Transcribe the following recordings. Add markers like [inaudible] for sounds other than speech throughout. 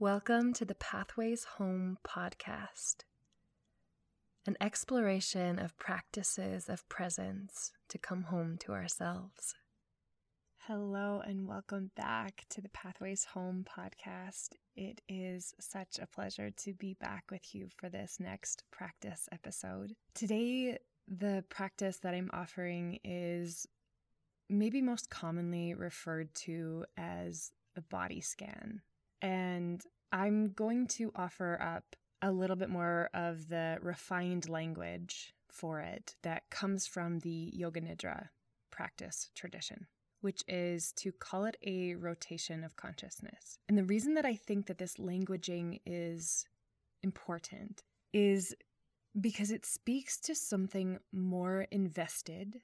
Welcome to the Pathways Home podcast, an exploration of practices of presence to come home to ourselves. Hello, and welcome back to the Pathways Home podcast. It is such a pleasure to be back with you for this next practice episode. Today, the practice that I'm offering is maybe most commonly referred to as a body scan. And I'm going to offer up a little bit more of the refined language for it that comes from the Yoga Nidra practice tradition, which is to call it a rotation of consciousness. And the reason that I think that this languaging is important is because it speaks to something more invested,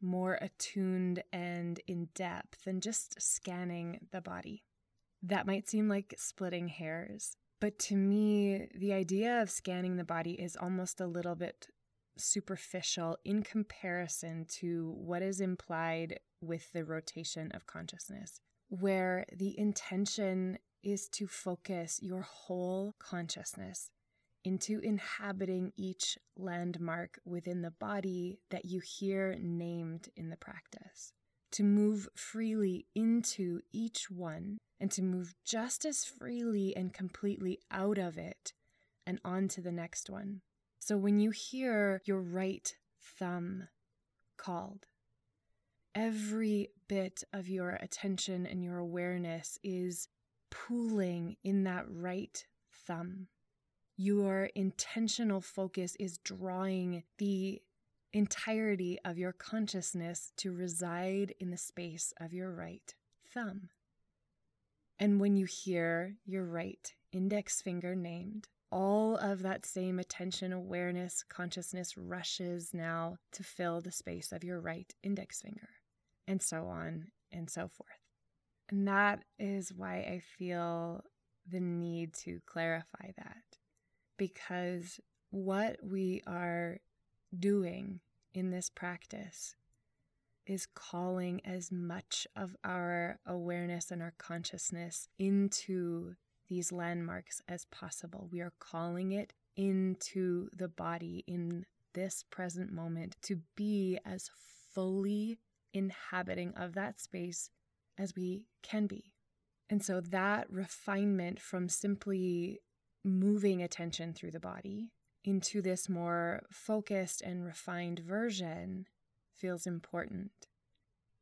more attuned, and in depth than just scanning the body. That might seem like splitting hairs, but to me, the idea of scanning the body is almost a little bit superficial in comparison to what is implied with the rotation of consciousness, where the intention is to focus your whole consciousness into inhabiting each landmark within the body that you hear named in the practice, to move freely into each one and to move just as freely and completely out of it and on to the next one. So when you hear your right thumb called, every bit of your attention and your awareness is pooling in that right thumb. Your intentional focus is drawing the entirety of your consciousness to reside in the space of your right thumb. And when you hear your right index finger named, all of that same attention, awareness, consciousness rushes now to fill the space of your right index finger, and so on and so forth. And that is why I feel the need to clarify that. Because what we are doing in this practice is calling as much of our awareness and our consciousness into these landmarks as possible. We are calling it into the body in this present moment to be as fully inhabiting of that space as we can be. And so that refinement from simply moving attention through the body into this more focused and refined version feels important.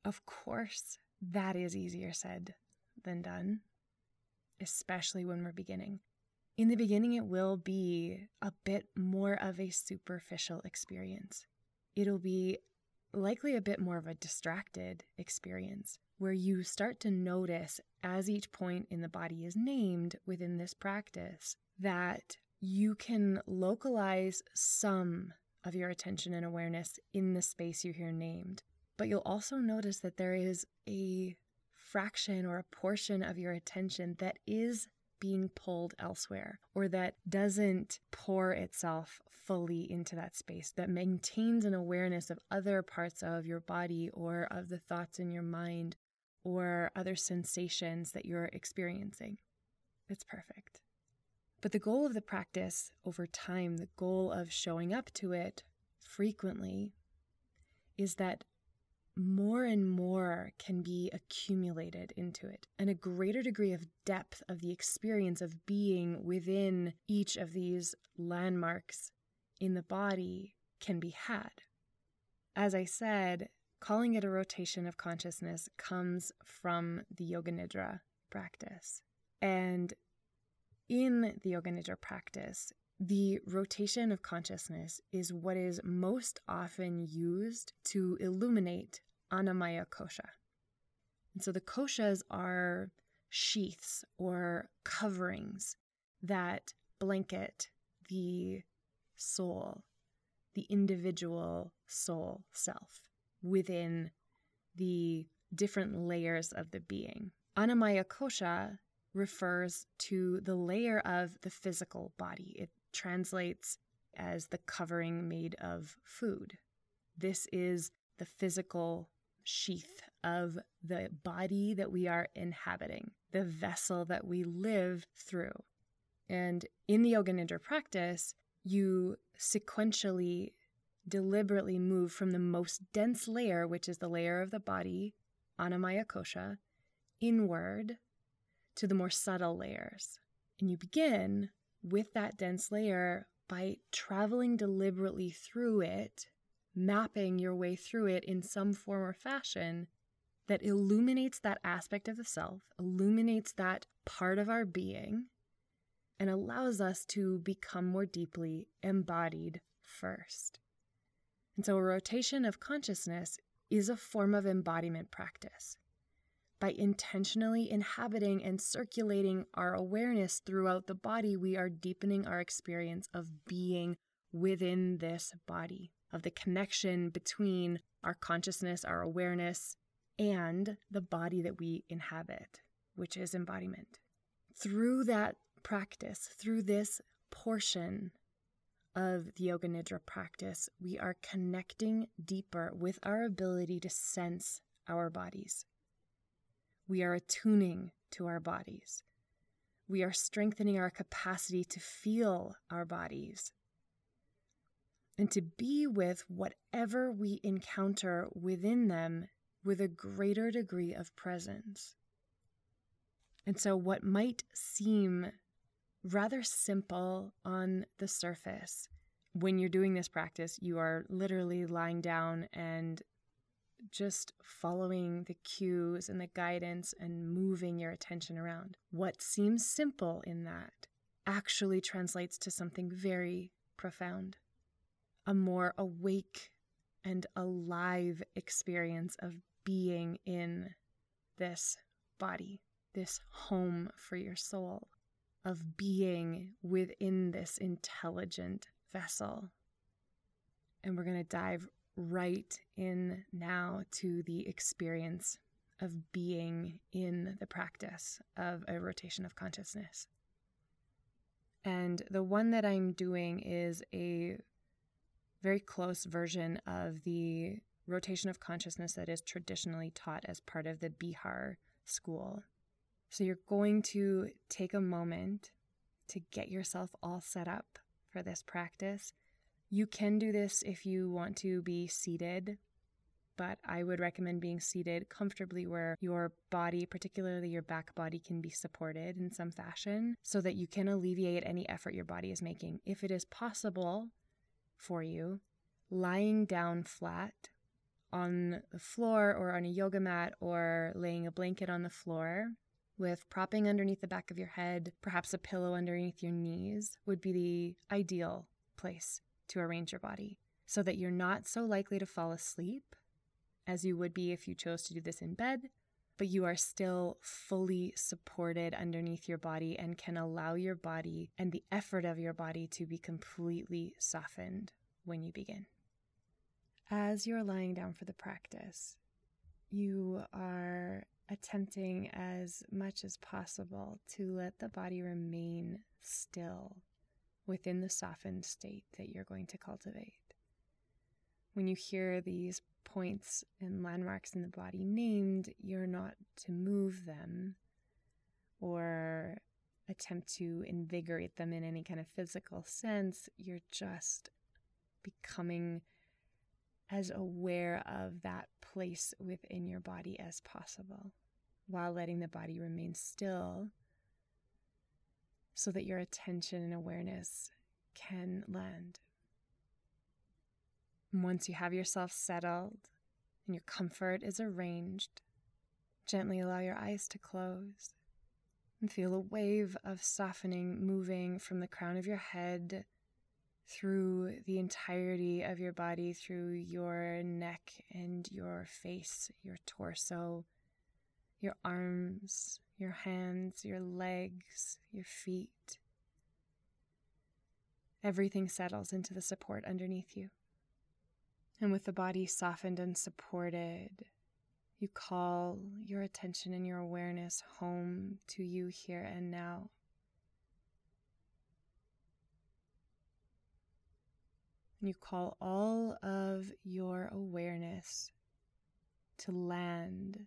Of course, that is easier said than done, especially when we're beginning. In the beginning, it will be a bit more of a superficial experience. It'll be likely a bit more of a distracted experience where you start to notice as each point in the body is named within this practice that you can localize some of your attention and awareness in the space you hear named. But you'll also notice that there is a fraction or a portion of your attention that is being pulled elsewhere or that doesn't pour itself fully into that space, that maintains an awareness of other parts of your body or of the thoughts in your mind or other sensations that you're experiencing. It's perfect. But the goal of the practice over time, the goal of showing up to it frequently, is that more and more can be accumulated into it, and a greater degree of depth of the experience of being within each of these landmarks in the body can be had. As I said, calling it a rotation of consciousness comes from the Yoga Nidra practice. And in the Yoga Nidra practice, the rotation of consciousness is what is most often used to illuminate Annamaya kosha. And so the koshas are sheaths or coverings that blanket the soul, the individual soul self within the different layers of the being. Annamaya kosha refers to the layer of the physical body. It translates as the covering made of food. This is the physical sheath of the body that we are inhabiting, the vessel that we live through. And in the Yoga Nidra practice, you sequentially, deliberately move from the most dense layer, which is the layer of the body, Annamaya Kosha, inward to the more subtle layers. And you begin with that dense layer by traveling deliberately through it, mapping your way through it in some form or fashion that illuminates that aspect of the self, illuminates that part of our being, and allows us to become more deeply embodied first. And so, a rotation of consciousness is a form of embodiment practice. By intentionally inhabiting and circulating our awareness throughout the body, we are deepening our experience of being within this body, of the connection between our consciousness, our awareness, and the body that we inhabit, which is embodiment. Through that practice, through this portion of the Yoga Nidra practice, we are connecting deeper with our ability to sense our bodies. We are attuning to our bodies. We are strengthening our capacity to feel our bodies and to be with whatever we encounter within them with a greater degree of presence. And so, what might seem rather simple on the surface, when you're doing this practice, you are literally lying down and just following the cues and the guidance and moving your attention around. What seems simple in that actually translates to something very profound a more awake and alive experience of being in this body, this home for your soul, of being within this intelligent vessel. And we're going to dive right in now to the experience of being in the practice of a rotation of consciousness. And the one that I'm doing is a very close version of the rotation of consciousness that is traditionally taught as part of the Bihar school. So you're going to take a moment to get yourself all set up for this practice you can do this if you want to be seated, but I would recommend being seated comfortably where your body, particularly your back body, can be supported in some fashion so that you can alleviate any effort your body is making. If it is possible for you, lying down flat on the floor or on a yoga mat or laying a blanket on the floor with propping underneath the back of your head, perhaps a pillow underneath your knees, would be the ideal place to arrange your body so that you're not so likely to fall asleep as you would be if you chose to do this in bed, but you are still fully supported underneath your body and can allow your body and the effort of your body to be completely softened when you begin. As you're lying down for the practice, you are attempting as much as possible to let the body remain still within the softened state that you're going to cultivate. When you hear these points and landmarks in the body named, you're not to move them or attempt to invigorate them in any kind of physical sense. You're just becoming as aware of that place within your body as possible while letting the body remain still so that your attention and awareness can land. And once you have yourself settled and your comfort is arranged, gently allow your eyes to close and feel a wave of softening moving from the crown of your head through the entirety of your body, through your neck and your face, your torso, your arms, your hands, your legs, your feet. Everything settles into the support underneath you. And with the body softened and supported, you call your attention and your awareness home to you here and now. And you call all of your awareness to land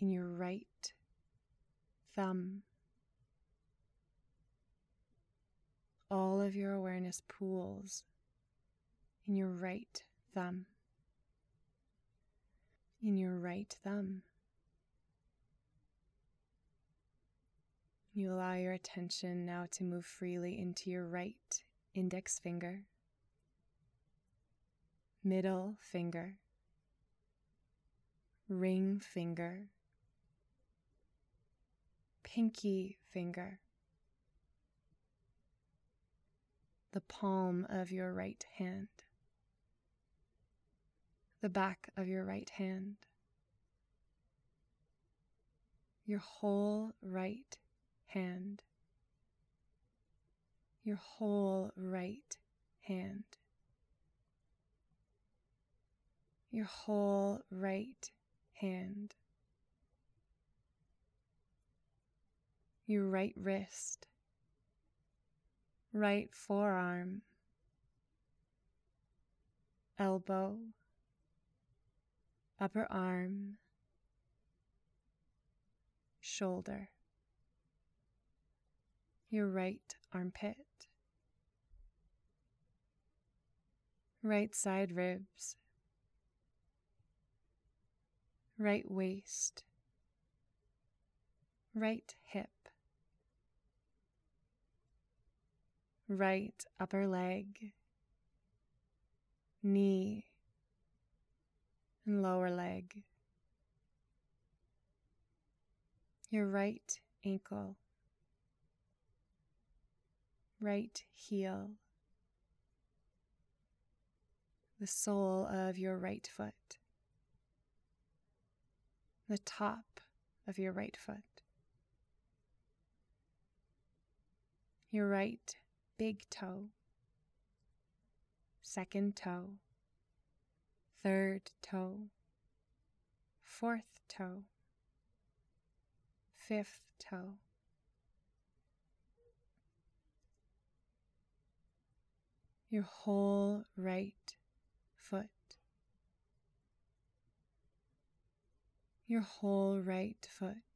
in your right thumb. All of your awareness pools in your right thumb. In your right thumb. You allow your attention now to move freely into your right index finger, middle finger, ring finger, pinky finger, the palm of your right hand, the back of your right hand, your whole right hand, your whole right hand, your whole right hand, your right wrist, right forearm, elbow, upper arm, shoulder your right armpit, right side ribs, right waist, right hip, right upper leg, knee, and lower leg, your right ankle right heel, the sole of your right foot, the top of your right foot, your right big toe, second toe, third toe, fourth toe, fifth toe. Your whole right foot, your whole right foot,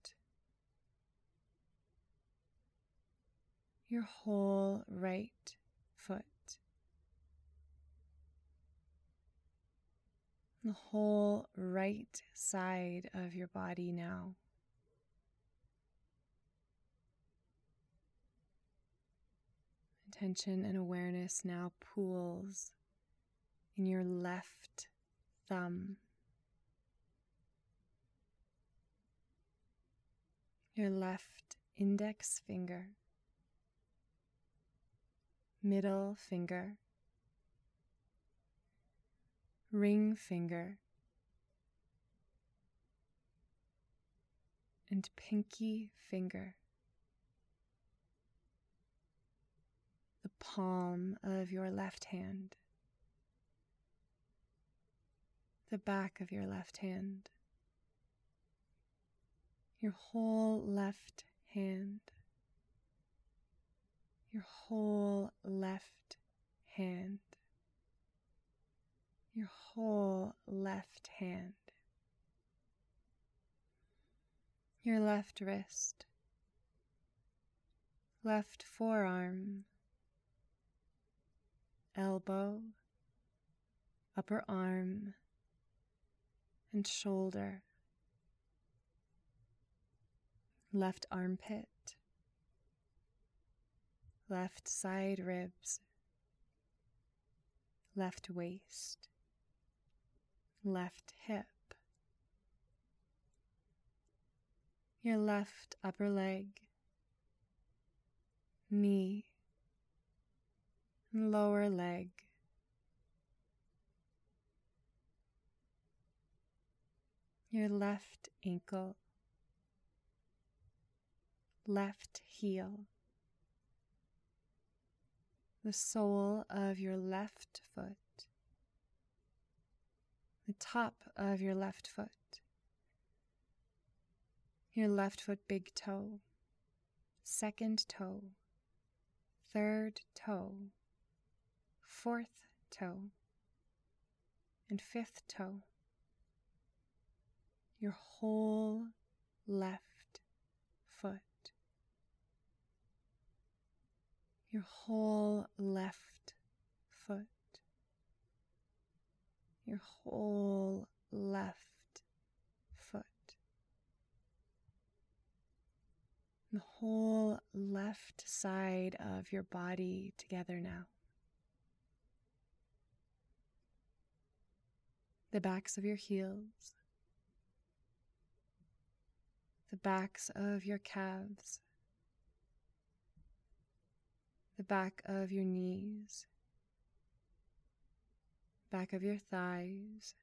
your whole right foot, the whole right side of your body now. attention and awareness now pools in your left thumb, your left index finger, middle finger, ring finger, and pinky finger. The palm of your left hand, the back of your left hand, your whole left hand, your whole left hand, your whole left hand, your left wrist, left forearm. Elbow, upper arm, and shoulder, left armpit, left side ribs, left waist, left hip, your left upper leg, knee lower leg. Your left ankle, left heel, the sole of your left foot, the top of your left foot, your left foot big toe, second toe, third toe. Fourth toe, and fifth toe. your whole left foot, your whole left foot, your whole left foot, the whole left side of your body together now. The backs of your heels, the backs of your calves, the back of your knees, back of your thighs,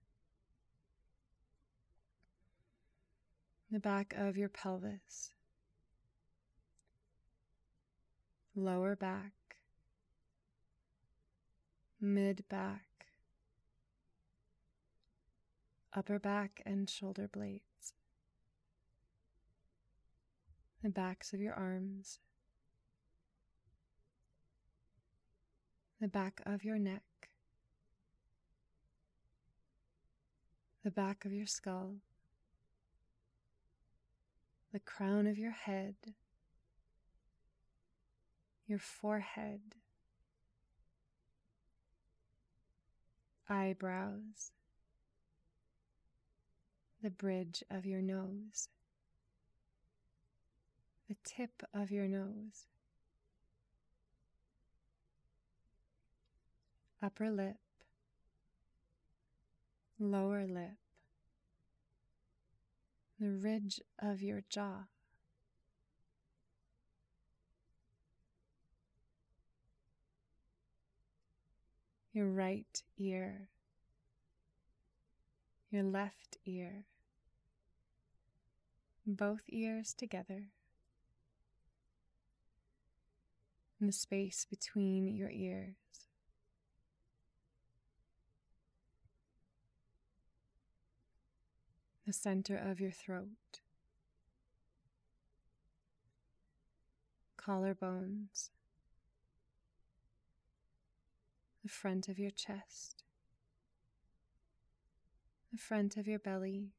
the back of your pelvis, lower back, mid back, upper back and shoulder blades, the backs of your arms, the back of your neck, the back of your skull, the crown of your head, your forehead, eyebrows, the bridge of your nose, the tip of your nose, upper lip, lower lip, the ridge of your jaw. Your right ear, your left ear, both ears together, and the space between your ears. The center of your throat, collarbones, the front of your chest, the front of your belly,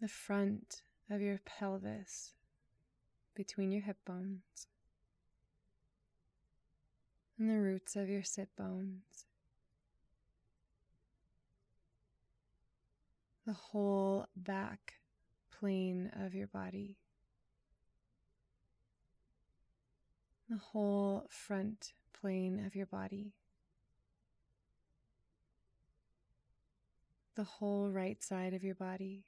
the front of your pelvis between your hip bones, and the roots of your sit bones. The whole back plane of your body. the whole front plane of your body, the whole right side of your body,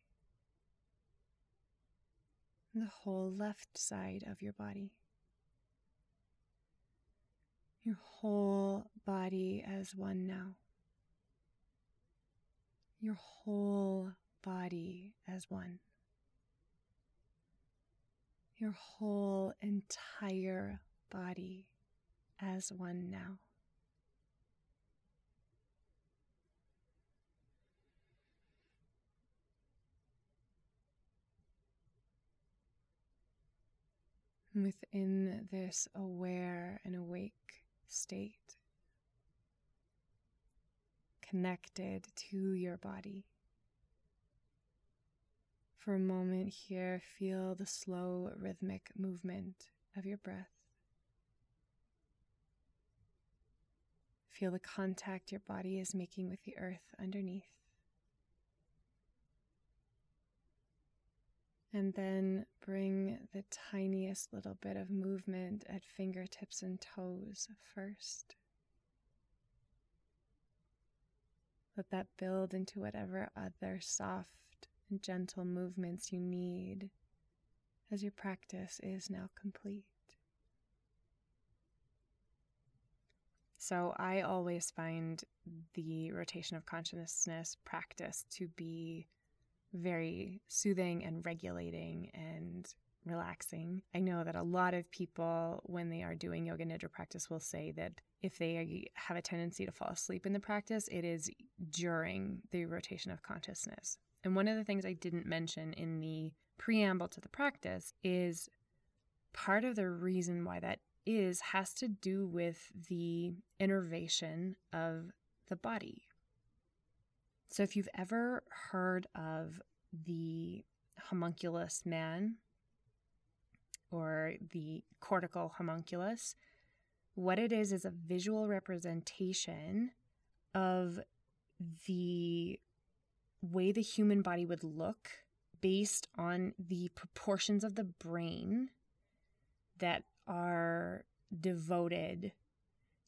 the whole left side of your body, your whole body as one now, your whole body as one your whole entire body as one now. Within this aware and awake state, connected to your body. For a moment here, feel the slow rhythmic movement of your breath. Feel the contact your body is making with the earth underneath. And then bring the tiniest little bit of movement at fingertips and toes first. Let that build into whatever other soft and gentle movements you need as your practice is now complete. So I always find the rotation of consciousness practice to be very soothing and regulating and relaxing. I know that a lot of people, when they are doing yoga nidra practice, will say that if they have a tendency to fall asleep in the practice, it is during the rotation of consciousness. And one of the things I didn't mention in the preamble to the practice is part of the reason why that is has to do with the innervation of the body. So, if you've ever heard of the homunculus man or the cortical homunculus, what it is is a visual representation of the way the human body would look based on the proportions of the brain that are devoted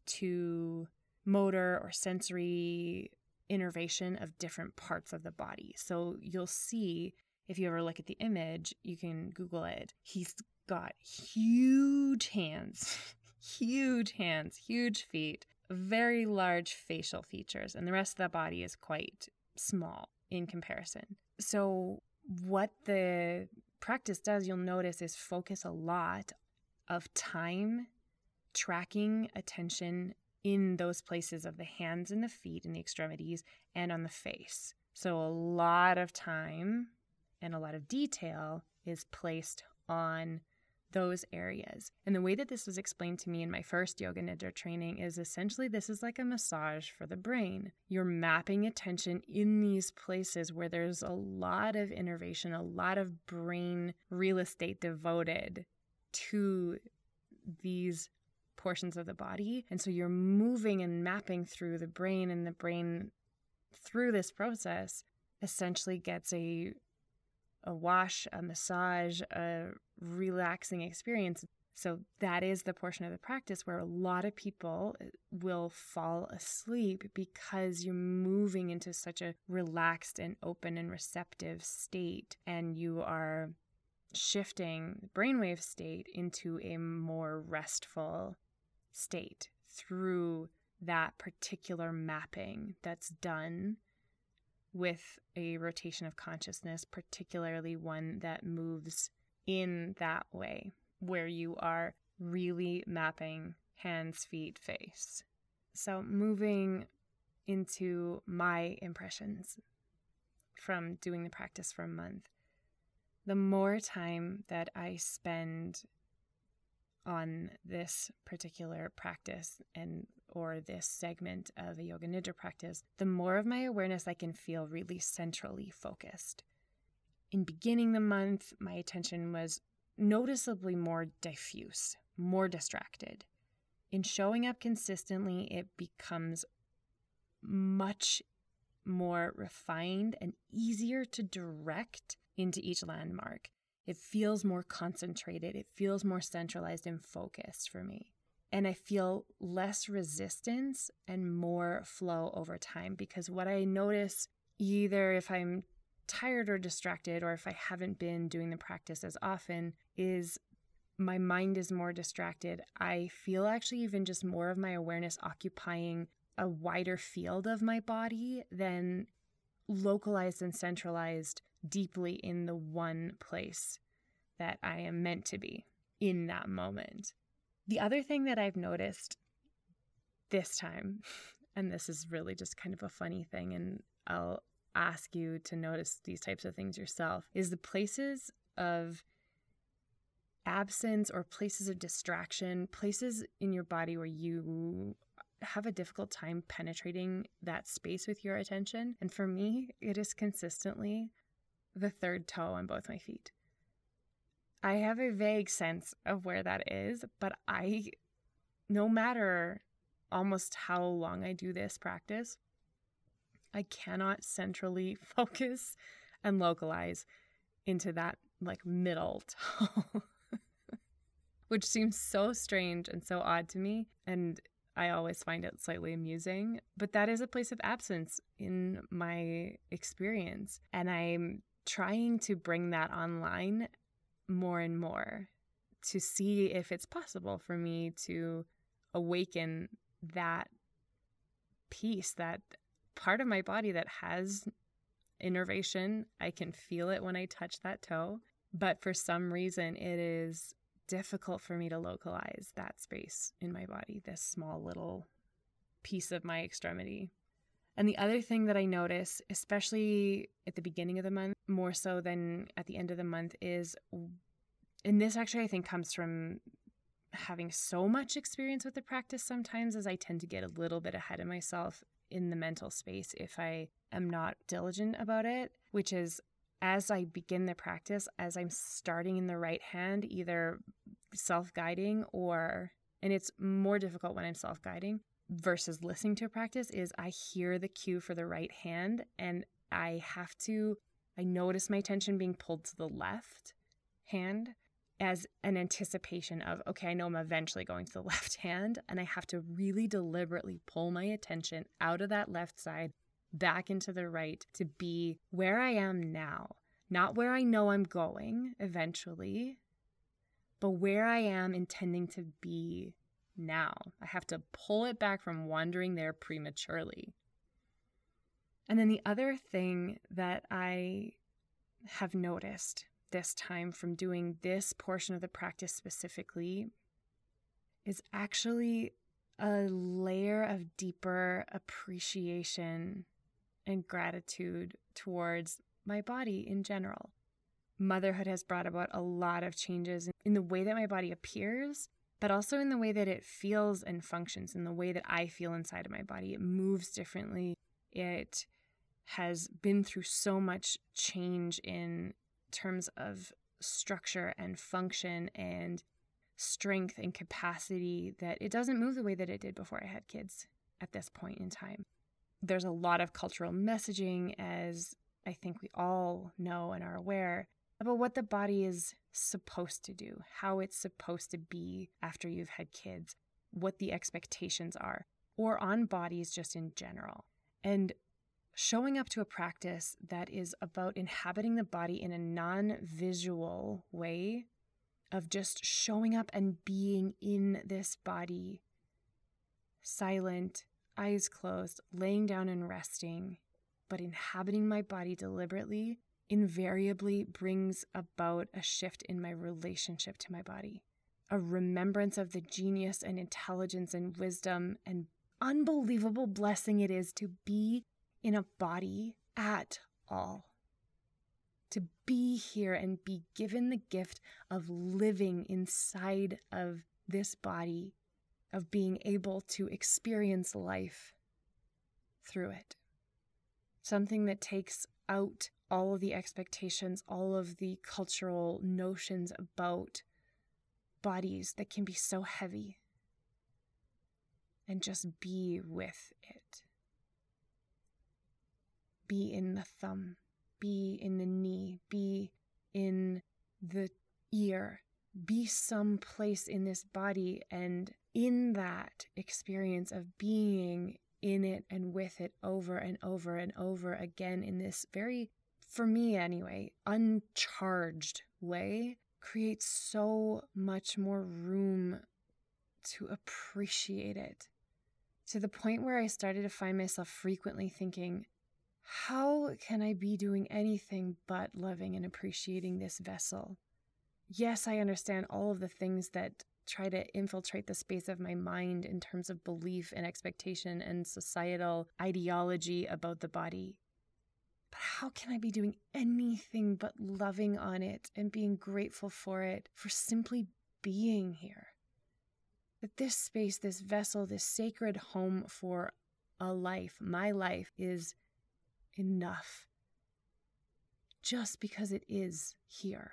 to motor or sensory innervation of different parts of the body. So you'll see if you ever look at the image, you can Google it. He's got huge hands, [laughs] huge hands, huge feet, very large facial features, and the rest of the body is quite small in comparison. So, what the practice does, you'll notice, is focus a lot of time tracking attention in those places of the hands and the feet and the extremities and on the face. So, a lot of time and a lot of detail is placed on those areas. And the way that this was explained to me in my first yoga nidra training is essentially this is like a massage for the brain. You're mapping attention in these places where there's a lot of innervation, a lot of brain real estate devoted to these portions of the body. And so you're moving and mapping through the brain, and the brain, through this process, essentially gets a a wash, a massage, a relaxing experience. So, that is the portion of the practice where a lot of people uh, will fall asleep because you're moving into such a relaxed and open and receptive state, and you are shifting brainwave state into a more restful state through that particular mapping that's done with a rotation of consciousness, particularly one that moves in that way, where you are really mapping hands, feet, face. So, moving into my impressions from doing the practice for a month, the more time that I spend on this particular practice and or this segment of a yoga nidra practice, the more of my awareness I can feel really centrally focused. In beginning the month, my attention was noticeably more diffuse, more distracted. In showing up consistently, it becomes much more refined and easier to direct into each landmark. It feels more concentrated, it feels more centralized and focused for me. And I feel less resistance and more flow over time because what I notice, either if I'm tired or distracted, or if I haven't been doing the practice as often, is my mind is more distracted. I feel actually even just more of my awareness occupying a wider field of my body than localized and centralized deeply in the one place that I am meant to be in that moment. The other thing that I've noticed this time, [laughs] and this is really just kind of a funny thing, and I'll ask you to notice these types of things yourself, is the places of absence or places of distraction, places in your body where you have a difficult time penetrating that space with your attention. And for me, it is consistently the third toe on both my feet. I have a vague sense of where that is, but I, no matter almost how long I do this practice, I cannot centrally [laughs] focus and localize into that like middle [laughs] toe, which seems so strange and so odd to me. And I always find it slightly amusing, but that is a place of absence in my experience. And I'm trying to bring that online more and more to see if it's possible for me to awaken that piece, that part of my body that has innervation. I can feel it when I touch that toe. But for some reason, it is difficult for me to localize that space in my body, this small little piece of my extremity. And the other thing that I notice, especially at the beginning of the month, more so than at the end of the month, is, and this actually I think comes from having so much experience with the practice sometimes, as I tend to get a little bit ahead of myself in the mental space if I am not diligent about it, which is as I begin the practice, as I'm starting in the right hand, either self guiding or, and it's more difficult when I'm self guiding versus listening to a practice, is I hear the cue for the right hand and I have to, I notice my attention being pulled to the left hand as an anticipation of, okay, I know I'm eventually going to the [laughs] left hand, and I have to really deliberately pull my attention out of that left side back into the right to be where I am now, not where I know I'm going eventually, but where I am intending to be now. I have to pull it back from wandering there prematurely. And then the other thing that I have noticed this time from doing this portion of the practice specifically is actually a layer of deeper appreciation and gratitude towards my body in general. Motherhood has brought about a lot of changes in the way that my body appears, but also in the way that it feels and functions, in the way that I feel inside of my body. It moves differently. It has been through so much change in terms of structure and function and strength and capacity that it doesn't move the way that it did before I had kids at this point in time there's a lot of cultural messaging, as I think we all know and are aware, about what the body is supposed to do, how it's supposed to be after you've had kids, what the expectations are, or on bodies just in general. And showing up to a practice that is about inhabiting the body in a non visual way of just showing up and being in this body, silent, eyes closed, laying down and resting, but inhabiting my body deliberately invariably brings about a shift in my relationship to my body, a remembrance of the genius and intelligence and wisdom and unbelievable blessing it is to be in a body at all. To be here and be given the gift of living inside of this body of being able to experience life through it. Something that takes out all of the expectations, all of the cultural notions about bodies that can be so heavy, and just be with it. Be in the thumb, be in the knee, be in the ear, be some place in this body and in that experience of being in it and with it over and over and over again in this very, for me anyway, uncharged way creates so much more room to appreciate it. To the point where I started to find myself frequently thinking, how can I be doing anything but loving and appreciating this vessel? yes, I understand all of the things that try to infiltrate the space of my mind in terms of belief and expectation and societal ideology about the body. But how can I be doing anything but loving on it and being grateful for it, for simply being here? That this space, this vessel, this sacred home for a life, my life, is enough just because it is here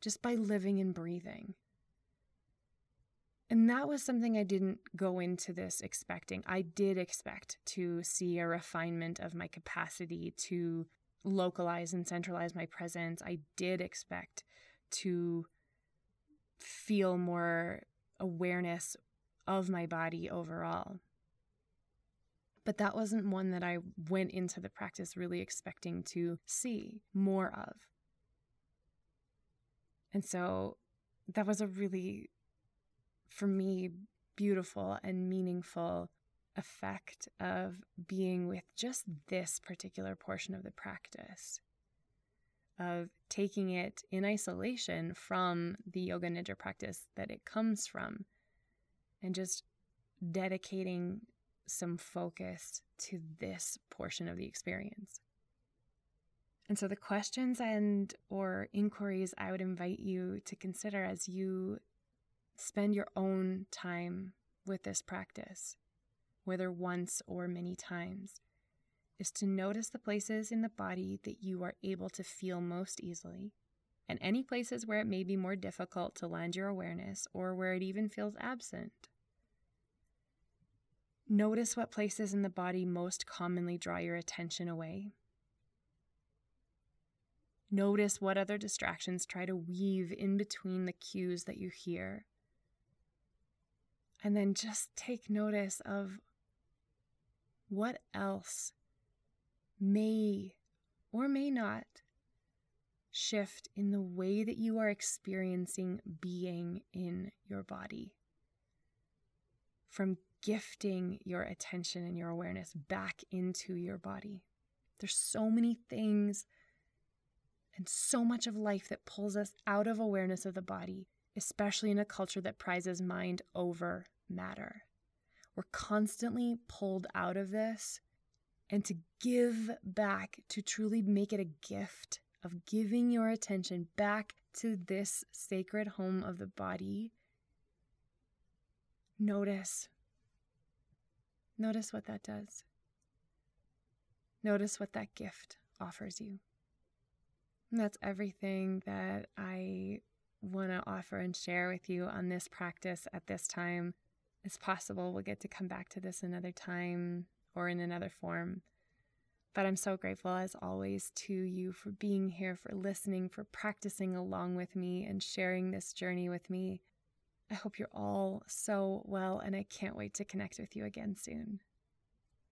just by living and breathing. And that was something I didn't go into this expecting. I did expect to see a refinement of my capacity to localize and centralize my presence. I did expect to feel more awareness of my body overall. But that wasn't one that I went into the practice really expecting to see more of. And so that was a really, for me, beautiful and meaningful effect of being with just this particular portion of the practice, of taking it in isolation from the yoga nidra practice that it comes from, and just dedicating some focus to this portion of the experience. And so the questions and or inquiries I would invite you to consider as you spend your own time with this practice, whether once or many times, is to notice the places in the body that you are able to feel most easily, and any places where it may be more difficult to land your awareness or where it even feels absent. Notice what places in the body most commonly draw your attention away. Notice what other distractions try to weave in between the cues that you hear. And then just take notice of what else may or may not shift in the way that you are experiencing being in your body. From gifting your attention and your awareness back into your body. There's so many things and so much of life that pulls us out of awareness of the body, especially in a culture that prizes mind over matter. We're constantly pulled out of this, and to give back, to truly make it a gift of giving your attention back to this sacred home of the body, notice. Notice what that does. Notice what that gift offers you. And that's everything that I want to offer and share with you on this practice at this time. It's possible we'll get to come back to this another time or in another form. But I'm so grateful, as always, to you for being here, for listening, for practicing along with me and sharing this journey with me. I hope you're all so well, and I can't wait to connect with you again soon.